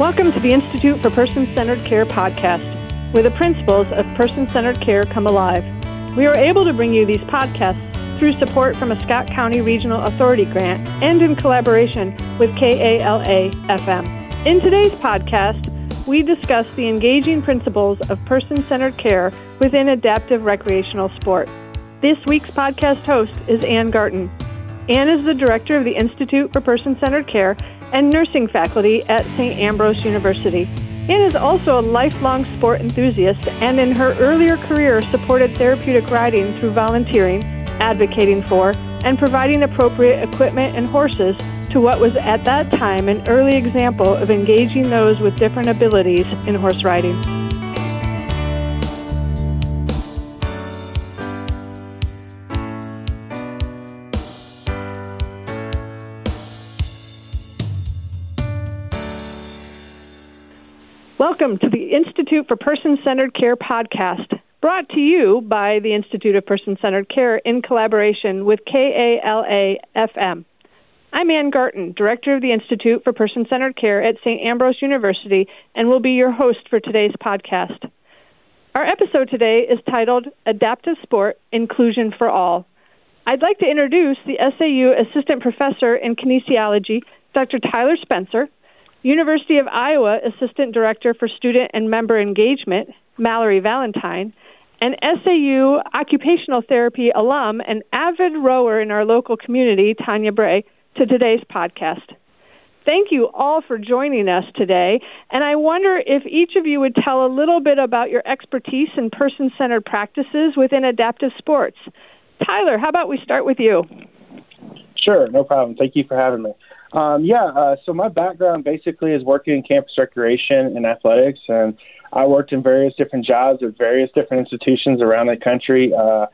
Welcome to the Institute for Person Centered Care podcast, where the principles of person centered care come alive. We are able to bring you these podcasts through support from a Scott County Regional Authority grant and in collaboration with KALA FM. In today's podcast, we discuss the engaging principles of person centered care within adaptive recreational sport. This week's podcast host is Ann Garton. Ann is the director of the Institute for Person Centered Care and nursing faculty at St. Ambrose University. Ann is also a lifelong sport enthusiast and in her earlier career supported therapeutic riding through volunteering, advocating for, and providing appropriate equipment and horses to what was at that time an early example of engaging those with different abilities in horse riding. Welcome to the Institute for Person Centered Care podcast, brought to you by the Institute of Person Centered Care in collaboration with KALA FM. I'm Ann Garton, Director of the Institute for Person Centered Care at St. Ambrose University, and will be your host for today's podcast. Our episode today is titled Adaptive Sport Inclusion for All. I'd like to introduce the SAU Assistant Professor in Kinesiology, Dr. Tyler Spencer, University of Iowa Assistant Director for Student and Member Engagement, Mallory Valentine, an SAU Occupational Therapy alum and avid rower in our local community, Tanya Braet, to today's podcast. Thank you all for joining us today, and I wonder if each of you would tell a little bit about your expertise in person centered practices within adaptive sports. Tyler, how about we start with you? Sure, no problem. Thank you for having me. Um, yeah, uh, so my background basically is working in campus recreation and athletics, and I worked in various different jobs at various different institutions around the country, uh,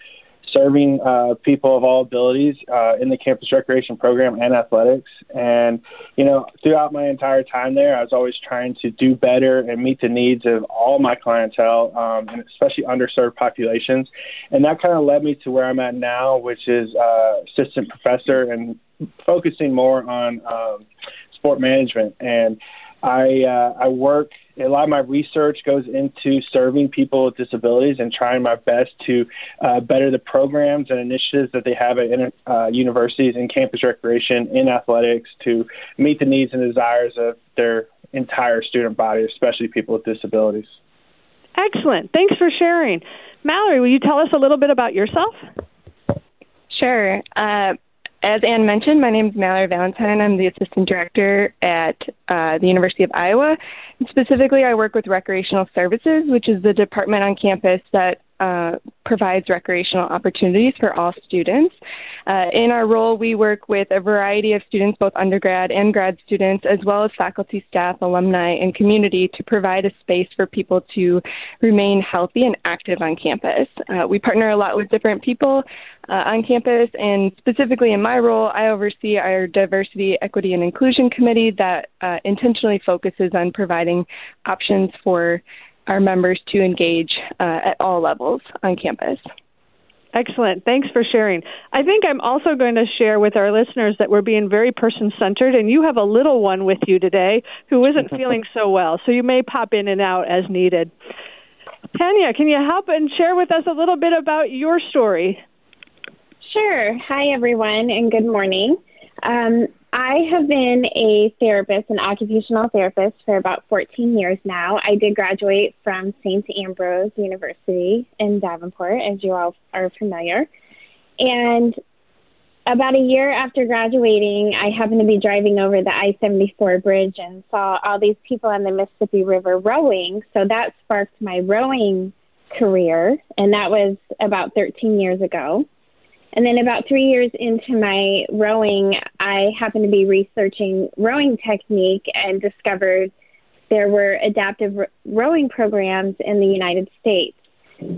serving uh, people of all abilities uh, in the campus recreation program and athletics. And, you know, throughout my entire time there, I was always trying to do better and meet the needs of all my clientele, um, and especially underserved populations. And that kind of led me to where I'm at now, which is uh, assistant professor and focusing more on um, sport management. And I uh, I work a lot of my research goes into serving people with disabilities and trying my best to uh, better the programs and initiatives that they have at uh, universities and campus recreation in athletics to meet the needs and desires of their entire student body, especially people with disabilities. Excellent. Thanks for sharing. Mallory, will you tell us a little bit about yourself? Sure. Uh, as Ann mentioned, my name is Mallory Valentine. I'm the assistant director at uh, the University of Iowa. Specifically, I work with recreational services, which is the department on campus that uh, provides recreational opportunities for all students. Uh, in our role, we work with a variety of students, both undergrad and grad students, as well as faculty, staff, alumni, and community to provide a space for people to remain healthy and active on campus. Uh, we partner a lot with different people uh, on campus, and specifically in my role, I oversee our Diversity, Equity, and Inclusion Committee that uh, intentionally focuses on providing options for our members to engage uh, at all levels on campus. Excellent. Thanks for sharing. I think I'm also going to share with our listeners that we're being very person centered, and you have a little one with you today who isn't feeling so well, so you may pop in and out as needed. Tanya, can you help and share with us a little bit about your story? Sure. Hi, everyone, and good morning. Um, I have been a therapist, an occupational therapist, for about 14 years now. I did graduate from St. Ambrose University in Davenport, as you all are familiar. And about a year after graduating, I happened to be driving over the I 74 bridge and saw all these people on the Mississippi River rowing. So that sparked my rowing career, and that was about 13 years ago. And then about three years into my rowing, I happened to be researching rowing technique and discovered there were adaptive rowing programs in the United States.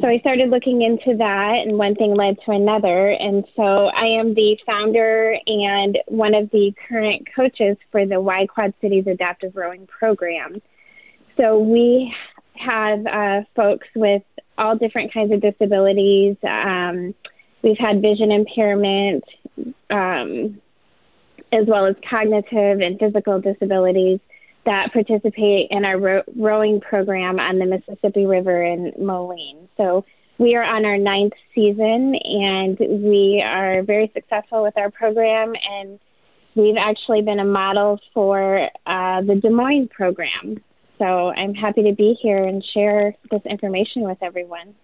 So I started looking into that, and one thing led to another. And so I am the founder and one of the current coaches for the Y Quad Cities Adaptive Rowing Program. So we have uh, folks with all different kinds of disabilities. Um, We've had vision impairment, um, as well as cognitive and physical disabilities. that participate in our ro- rowing program on the Mississippi River in Moline. So we are on our ninth season and we are very successful with our program and we've actually been a model for uh, the Des Moines program. So I'm happy to be here and share this information with everyone.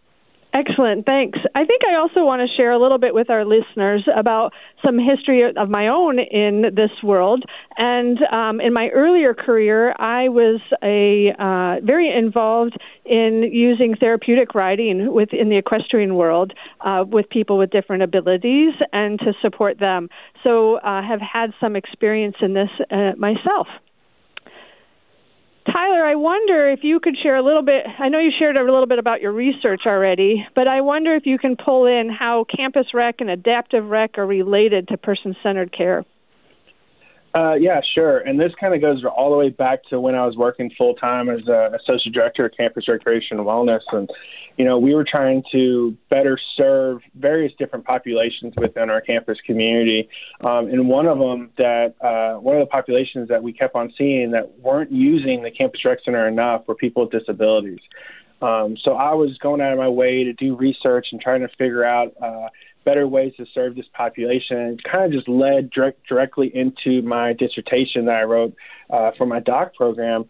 Excellent, thanks. I think I also want to share a little bit with our listeners about some history of my own in this world. And um, in my earlier career, I was a uh, very involved in using therapeutic riding within the equestrian world uh, with people with different abilities and to support them. So, uh, have had some experience in this uh, myself. Tyler, I wonder if you could share a little bit. I know you shared a little bit about your research already, but I wonder if you can pull in how campus rec and adaptive rec are related to person centered care. Uh, yeah, sure. And this kind of goes all the way back to when I was working full time as a associate director of campus recreation and wellness. And, you know, we were trying to better serve various different populations within our campus community. Um, and one of them that, uh, one of the populations that we kept on seeing that weren't using the campus rec center enough were people with disabilities. Um, so I was going out of my way to do research and trying to figure out, uh, better ways to serve this population. And kind of just led direct, directly into my dissertation that I wrote uh, for my doc program.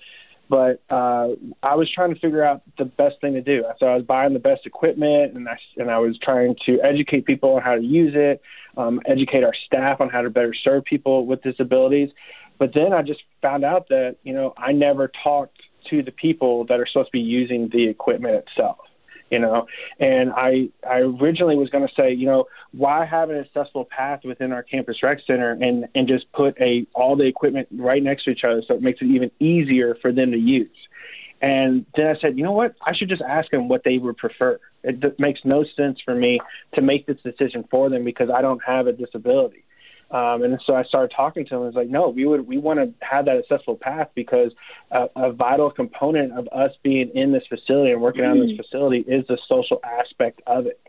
But uh, I was trying to figure out the best thing to do. So I was buying the best equipment, and I and I was trying to educate people on how to use it, um, educate our staff on how to better serve people with disabilities. But then I just found out that you know I never talked to the people that are supposed to be using the equipment itself you know. And I I originally was going to say, you know, why have an accessible path within our campus rec center and and just put a all the equipment right next to each other so it makes it even easier for them to use. And then I said, you know what? I should just ask them what they would prefer. It makes no sense for me to make this decision for them because I don't have a disability. Um, and so I started talking to him. I was like, no, we would we want to have that accessible path because a, a vital component of us being in this facility and working mm-hmm. on this facility is the social aspect of it.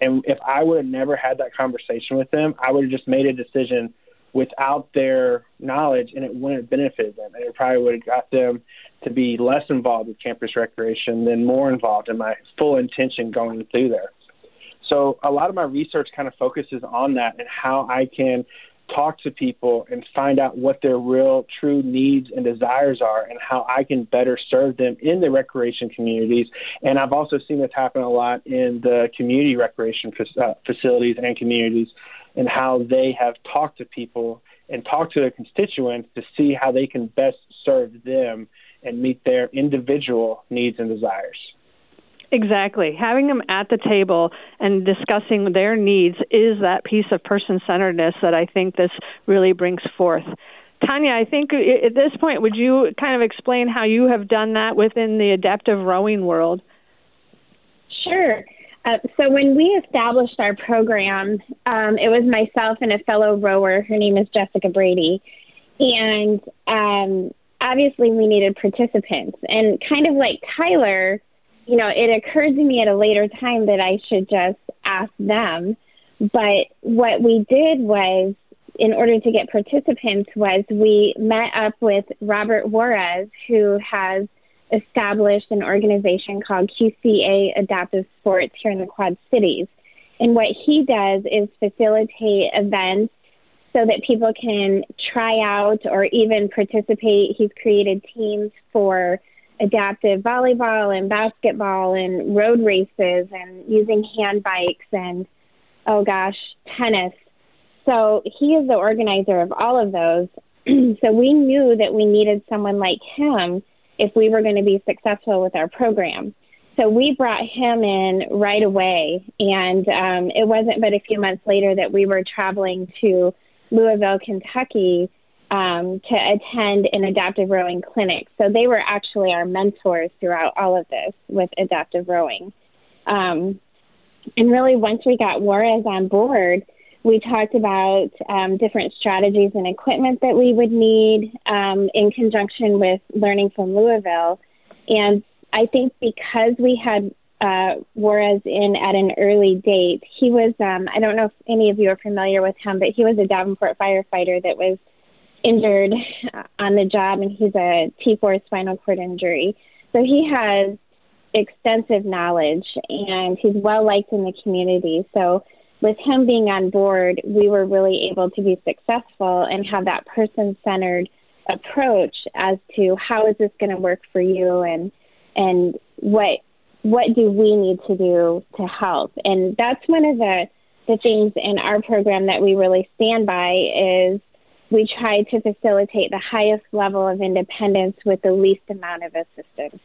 And if I would have never had that conversation with them, I would have just made a decision without their knowledge, and it wouldn't have benefited them. And it probably would have got them to be less involved with campus recreation than more involved in my full intention going through there. So a lot of my research kind of focuses on that and how I can talk to people and find out what their real true needs and desires are and how I can better serve them in the recreation communities. And I've also seen this happen a lot in the community recreation uh, facilities and communities and how they have talked to people and talked to their constituents to see how they can best serve them and meet their individual needs and desires. Exactly. Having them at the table and discussing their needs is that piece of person centeredness that I think this really brings forth. Tanya, I think at this point, would you kind of explain how you have done that within the adaptive rowing world? Sure. Uh, so when we established our program, um, it was myself and a fellow rower. Her name is Jessica Brady, and um, obviously we needed participants. And kind of like Tyler, you know, it occurred to me at a later time that I should just ask them. But what we did was, in order to get participants, was we met up with Robert Juarez, who has established an organization called QCA Adaptive Sports here in the Quad Cities. And what he does is facilitate events so that people can try out or even participate. He's created teams for adaptive volleyball and basketball and road races and using hand bikes and oh gosh, tennis. So he is the organizer of all of those. so we knew that we needed someone like him if we were going to be successful with our program. So we brought him in right away, and um, it wasn't but a few months later that we were traveling to Louisville, Kentucky um, to attend an adaptive rowing clinic. So they were actually our mentors throughout all of this with adaptive rowing. Um, and really, once we got Juarez on board, we talked about um, different strategies and equipment that we would need um, in conjunction with learning from Louisville. And I think because we had uh, Juarez in at an early date, he was, um, I don't know if any of you are familiar with him, but he was a Davenport firefighter that was injured on the job, and he's a T4 spinal cord injury. So he has extensive knowledge, and he's well liked in the community. So with him being on board, we were really able to be successful and have that person centered approach as to how is this going to work for you and and what what do we need to do to help and that's one of the the things in our program that we really stand by is we try to facilitate the highest level of independence with the least amount of assistance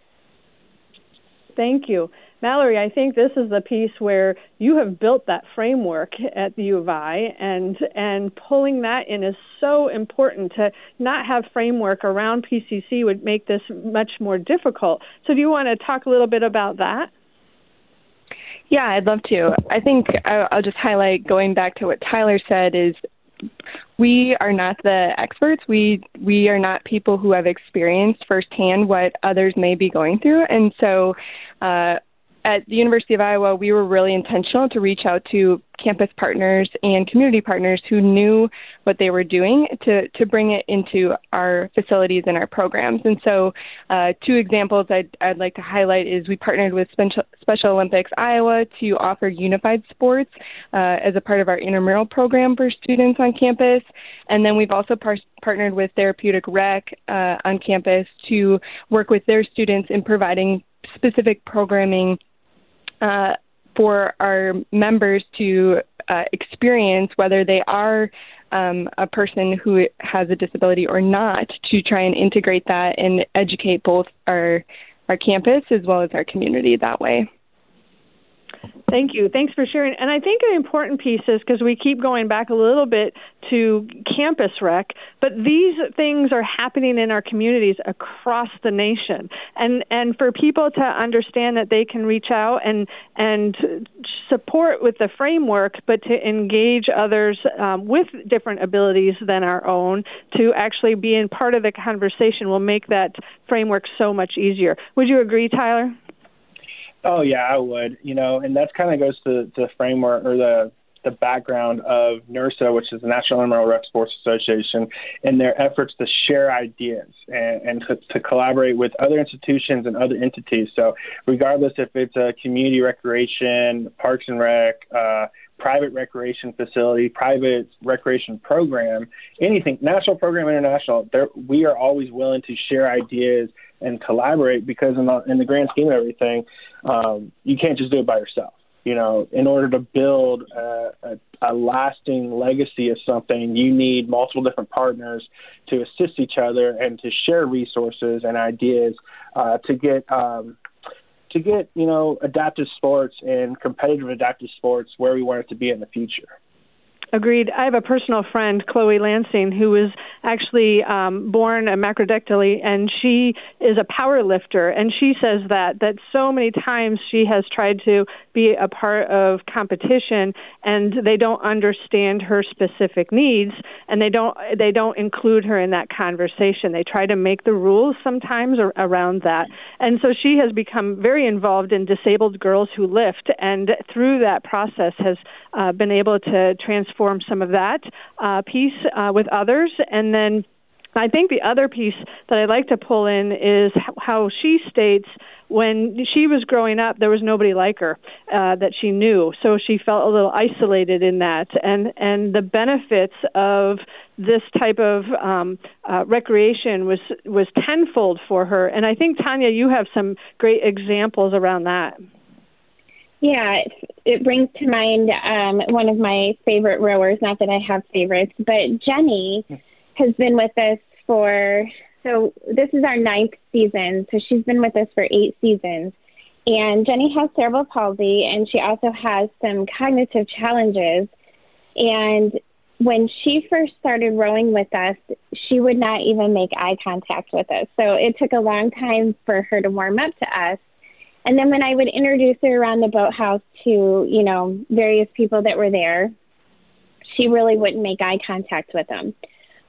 Thank you. Mallory, I think this is the piece where you have built that framework at the U of I, and and pulling that in is so important. To not have framework around PCC would make this much more difficult. So, do you want to talk a little bit about that? Yeah, I'd love to. I think I'll just highlight going back to what Tyler said is we are not the experts. We we are not people who have experienced firsthand what others may be going through, and so uh, at the University of Iowa, we were really intentional to reach out to campus partners and community partners who knew what they were doing to, to bring it into our facilities and our programs. And so, uh, two examples I'd, I'd like to highlight is we partnered with Special, Olympics Iowa to offer unified sports uh, as a part of our intramural program for students on campus. And then we've also par- partnered with Therapeutic Rec uh, on campus to work with their students in providing specific programming uh, for our members to uh, experience, whether they are um, a person who has a disability or not, to try and integrate that and educate both our our campus as well as our community that way. Thank you. Thanks for sharing. And I think an important piece is because we keep going back a little bit to campus rec, but these things are happening in our communities across the nation. And and for people to understand that they can reach out and and support with the framework, but to engage others um, with different abilities than our own to actually be in part of the conversation will make that framework so much easier. Would you agree, Tyler? Oh yeah, I would. You know, and that's kind of goes to the framework or the the background of NIRSA, which is the National Intramural Sports Association, and their efforts to share ideas and, and to, to, collaborate with other institutions and other entities. So, regardless if it's a community recreation, parks and rec, uh, private recreation facility, private recreation program, anything, national program, international, we are always willing to share ideas and collaborate because in the, in the grand scheme of everything, um, you can't just do it by yourself. You know, in order to build a, a, a lasting legacy of something, you need multiple different partners to assist each other and to share resources and ideas uh, to get um, to get you know adaptive sports and competitive adaptive sports where we want it to be in the future. Agreed. I have a personal friend, Chloe Lansing, who was actually um, born a macrodactyly, and she is a power lifter. And she says that that so many times she has tried to be a part of competition, and they don't understand her specific needs, and they don't they don't include her in that conversation. They try to make the rules sometimes around that, and so she has become very involved in disabled girls who lift, and through that process has uh, been able to transform some of that uh, piece uh, with others. And then I think the other piece that I'd like to pull in is how she states when she was growing up, there was nobody like her uh, that she knew, so she felt a little isolated in that. And and the benefits of this type of um, uh, recreation was was tenfold for her. And I think Tanya, you have some great examples around that. Yeah, it, it brings to mind um, one of my favorite rowers. Not that I have favorites, but Jenny has been with us for so this is our ninth season. So she's been with us for eight seasons. And Jenny has cerebral palsy, and she also has some cognitive challenges. And when she first started rowing with us, she would not even make eye contact with us. So it took a long time for her to warm up to us. And then when I would introduce her around the boathouse to, you know, various people that were there, she really wouldn't make eye contact with them.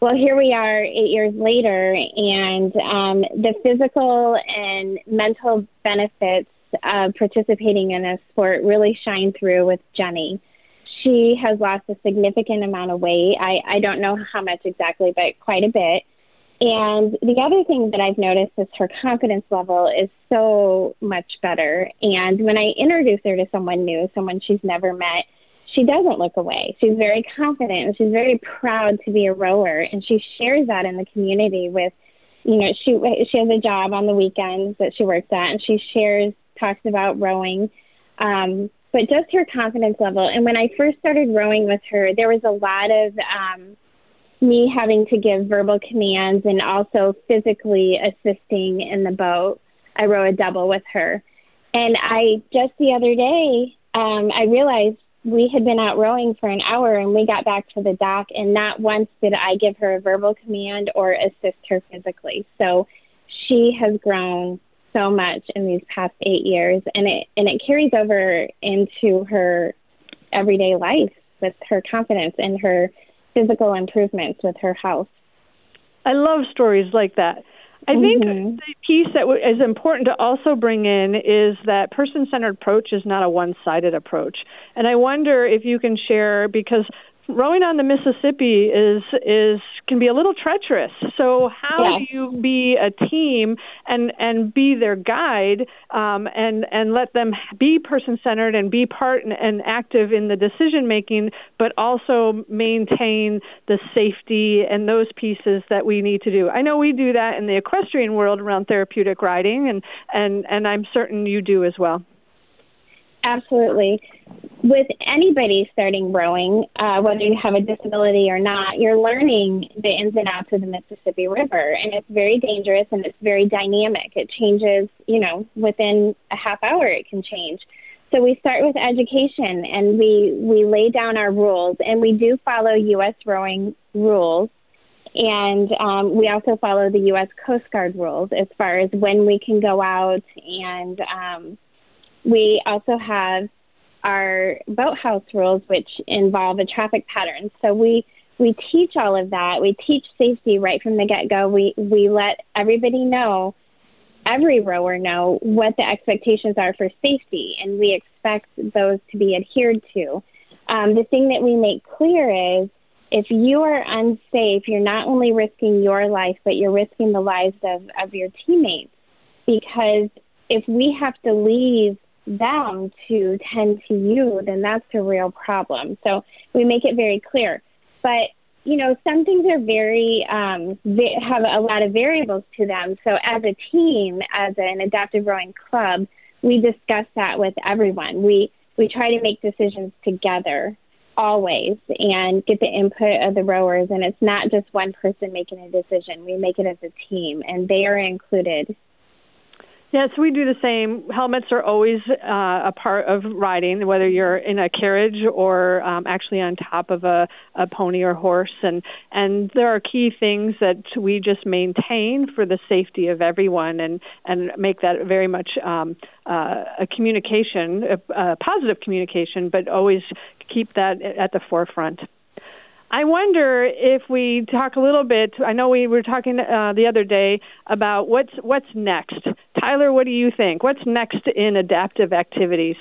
Well, here we are eight years later, and um, the physical and mental benefits of participating in a sport really shine through with Jenny. she has lost a significant amount of weight. I, I don't know how much exactly, but quite a bit. And the other thing that I've noticed is her confidence level is so much better. And when I introduce her to someone new, someone she's never met, she doesn't look away. She's very confident and she's very proud to be a rower. And she shares that in the community with, you know, she she has a job on the weekends that she works at, and she shares talks about rowing. Um, but just her confidence level. And when I first started rowing with her, there was a lot of um, me having to give verbal commands and also physically assisting in the boat. I row a double with her. And I just the other day, um, I realized we had been out rowing for an hour and we got back to the dock and not once did I give her a verbal command or assist her physically. So she has grown so much in these past eight years and it and it carries over into her everyday life with her confidence and her physical improvements with her health. I love stories like that. I think mm-hmm. the piece that is important to also bring in is that person centered approach is not a one sided approach. And I wonder if you can share, because rowing on the Mississippi is is can be a little treacherous. So how yeah. do you be a team and and be their guide um, and and let them be person centered and be part and, and active in the decision making, but also maintain the safety and those pieces that we need to do. I know we do that in the equestrian world around therapeutic riding, and and and I'm certain you do as well. Absolutely. With anybody starting rowing, uh, whether you have a disability or not, you're learning the ins and outs of the Mississippi River, and it's very dangerous and it's very dynamic. It changes, you know, within a half hour it can change. So we start with education, and we we lay down our rules, and we do follow U.S. rowing rules, and um, we also follow the U.S. Coast Guard rules as far as when we can go out and um, we also have our boathouse rules, which involve a traffic pattern. So we we teach all of that. We teach safety right from the get go. We we let everybody know, every rower know what the expectations are for safety, and we expect those to be adhered to. Um, the thing that we make clear is if you are unsafe, you're not only risking your life, but you're risking the lives of, of your teammates. Because if we have to leave them to tend to you, then that's a real problem. So we make it very clear. But you know, some things are very um, they have a lot of variables to them. So as a team, as an adaptive rowing club, we discuss that with everyone. We we try to make decisions together always and get the input of the rowers and it's not just one person making a decision we make it as a team and they are included Yes, we do the same. Helmets are always uh, a part of riding, whether you're in a carriage or um, actually on top of a, a pony or horse. And and there are key things that we just maintain for the safety of everyone, and and make that very much um, uh, a communication, a, a positive communication, but always keep that at the forefront. I wonder if we talk a little bit. I know we were talking uh, the other day about what's what's next. Tyler, what do you think? What's next in adaptive activities?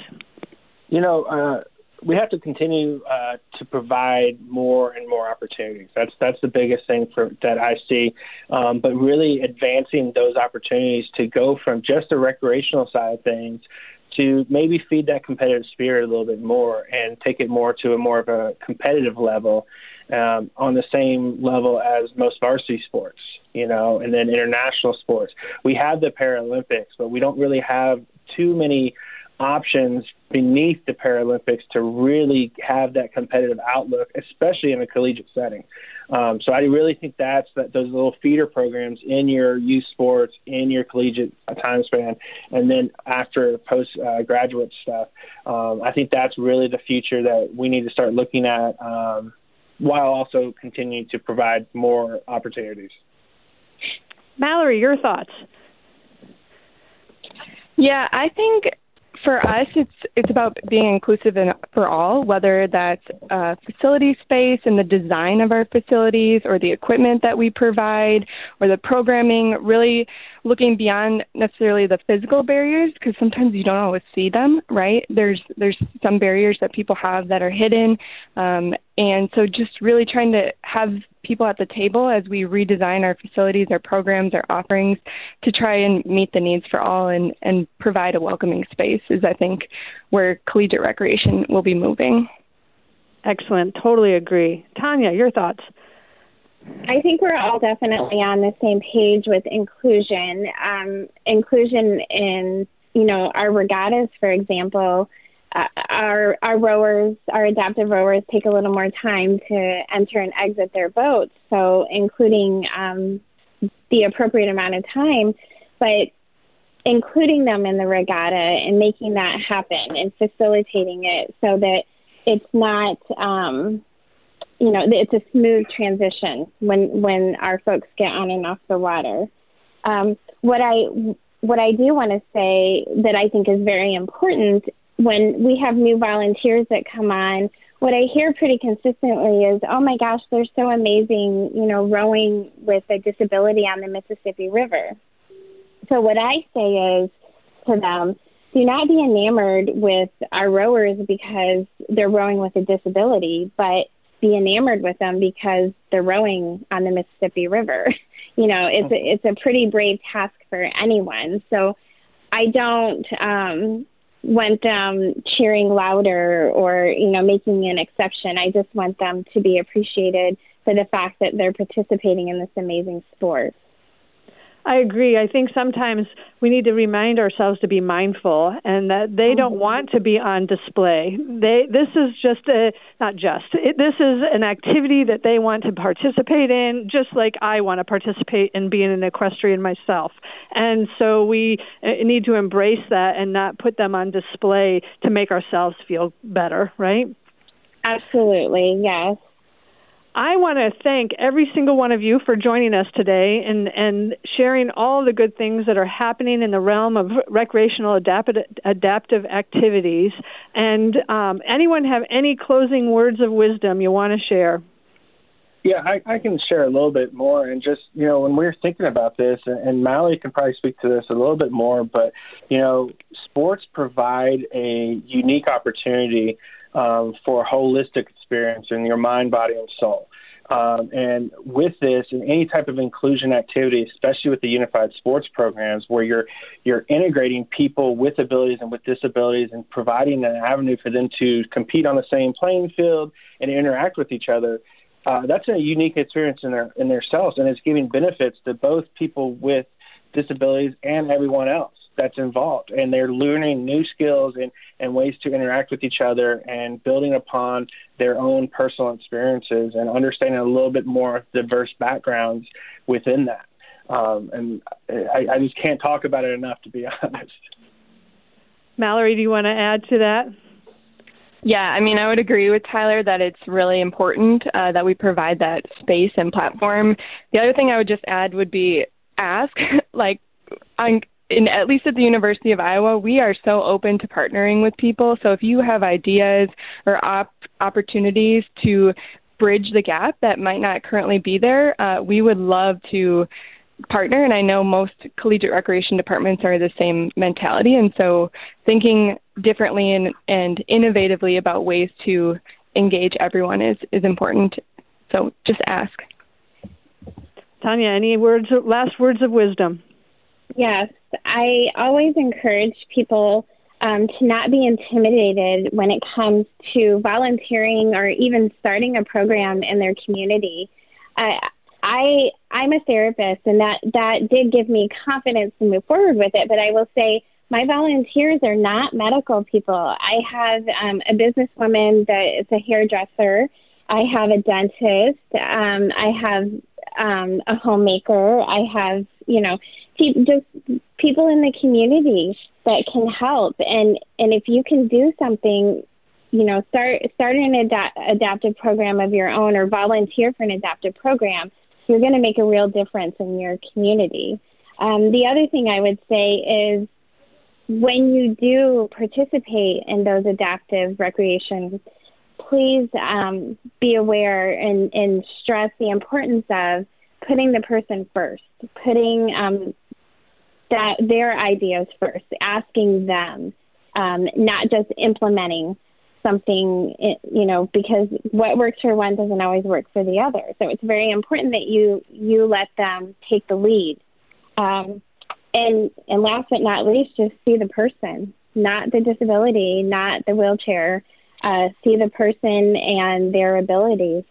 You know, uh, we have to continue uh, to provide more and more opportunities. That's that's the biggest thing for that I see. Um, but really advancing those opportunities to go from just the recreational side of things to maybe feed that competitive spirit a little bit more and take it more to a more of a competitive level um, on the same level as most varsity sports, you know, and then international sports. We have the Paralympics, but we don't really have too many options beneath the Paralympics to really have that competitive outlook, especially in a collegiate setting. Um, so I really think that's that those little feeder programs in your youth sports, in your collegiate time span, and then after post uh, graduate stuff. Um, I think that's really the future that we need to start looking at. Um, while also continuing to provide more opportunities. Mallory, your thoughts? Yeah, I think for us, it's it's about being inclusive in, for all, whether that's uh, facility space and the design of our facilities, or the equipment that we provide, or the programming. Really looking beyond necessarily the physical barriers, because sometimes you don't always see them. Right? There's there's some barriers that people have that are hidden, um, and so just really trying to have people at the table as we redesign our facilities, our programs, our offerings to try and meet the needs for all and, and provide a welcoming space is, I think, where collegiate recreation will be moving. Excellent. Totally agree. Tanya, your thoughts? I think we're all definitely on the same page with inclusion. Um, inclusion in, you know, our regattas, for example, our our rowers, our adaptive rowers, take a little more time to enter and exit their boats. So, including um, the appropriate amount of time, but including them in the regatta and making that happen and facilitating it so that it's not, um, you know, it's a smooth transition when when our folks get on and off the water. Um, what I what I do want to say that I think is very important when we have new volunteers that come on, what I hear pretty consistently is, oh my gosh, they're so amazing, you know, rowing with a disability on the Mississippi River. So what I say is to them, do not be enamored with our rowers because they're rowing with a disability, but be enamored with them because they're rowing on the Mississippi River. you know, it's a, it's a pretty brave task for anyone. So I don't um want them um, cheering louder or you know making an exception. I just want them to be appreciated for the fact that they're participating in this amazing sport. I agree. I think sometimes we need to remind ourselves to be mindful and that they don't mm-hmm. want to be on display. They this is just a not just. It, this is an activity that they want to participate in just like I want to participate in being an equestrian myself. And so we uh, need to embrace that and not put them on display to make ourselves feel better, right? Absolutely. Yes. I want to thank every single one of you for joining us today and, and sharing all the good things that are happening in the realm of recreational adaptive, adaptive activities. And um, anyone have any closing words of wisdom you want to share? Yeah, I, I can share a little bit more. And just, you know, when we are thinking about this, and, and Mallory can probably speak to this a little bit more, but, you know, sports provide a unique opportunity um, for a holistic experience in your mind, body, and soul. Um, and with this, and any type of inclusion activity, especially with the unified sports programs, where you're you're integrating people with abilities and with disabilities, and providing an avenue for them to compete on the same playing field and interact with each other, uh, that's a unique experience in their in themselves, and it's giving benefits to both people with disabilities and everyone else that's involved. And they're learning new skills and, and ways to interact with each other and building upon their own personal experiences and understanding a little bit more diverse backgrounds within that. Um, and I, I just can't talk about it enough to be honest. Mallory do you want to add to that? Yeah, I mean, I would agree with Tyler that it's really important uh, that we provide that space and platform. The other thing I would just add would be ask, like, on in at least at the University of Iowa, we are so open to partnering with people. So if you have ideas or op- opportunities to bridge the gap that might not currently be there, uh, we would love to partner. And I know most collegiate recreation departments are the same mentality. And so thinking differently and, and innovatively about ways to engage everyone is, is important. So just ask. Tanya, any words, last words of wisdom? Yes, I always encourage people um, to not be intimidated when it comes to volunteering or even starting a program in their community. I I'm a therapist, and that that did give me confidence to move forward with it. But I will say my volunteers are not medical people. I have um, a businesswoman that is a hairdresser. I have a dentist. Um, I have um, a homemaker. I have you know just people in the community that can help. And and if you can do something you know start start an adapt, adaptive program of your own or volunteer for an adaptive program you're going to make a real difference in your community. Um, the other thing i would say is when you do participate in those adaptive recreations, please um, be aware and, and stress the importance of putting the person first, putting um, that their ideas first, asking them, um, not just implementing something, you know, because what works for one doesn't always work for the other. So it's very important that you you let them take the lead. Um, and and last but not least, just see the person, not the disability, not the wheelchair. Uh, see the person and their abilities.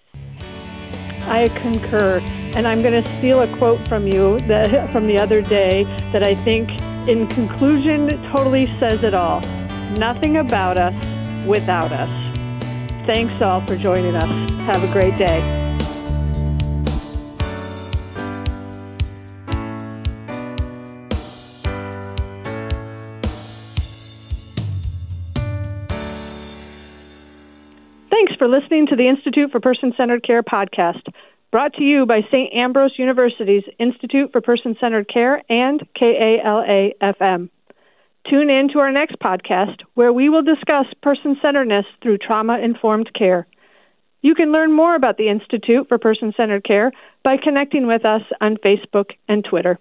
I concur, and I'm going to steal a quote from you that, from the other day that I think, in conclusion, totally says it all. Nothing about us without us. Thanks all for joining us. Have a great day. For listening to the Institute for Person Centered Care podcast, brought to you by St. Ambrose University's Institute for Person Centered Care and KALA FM. Tune in to our next podcast where we will discuss person centeredness through trauma informed care. You can learn more about the Institute for Person Centered Care by connecting with us on Facebook and Twitter.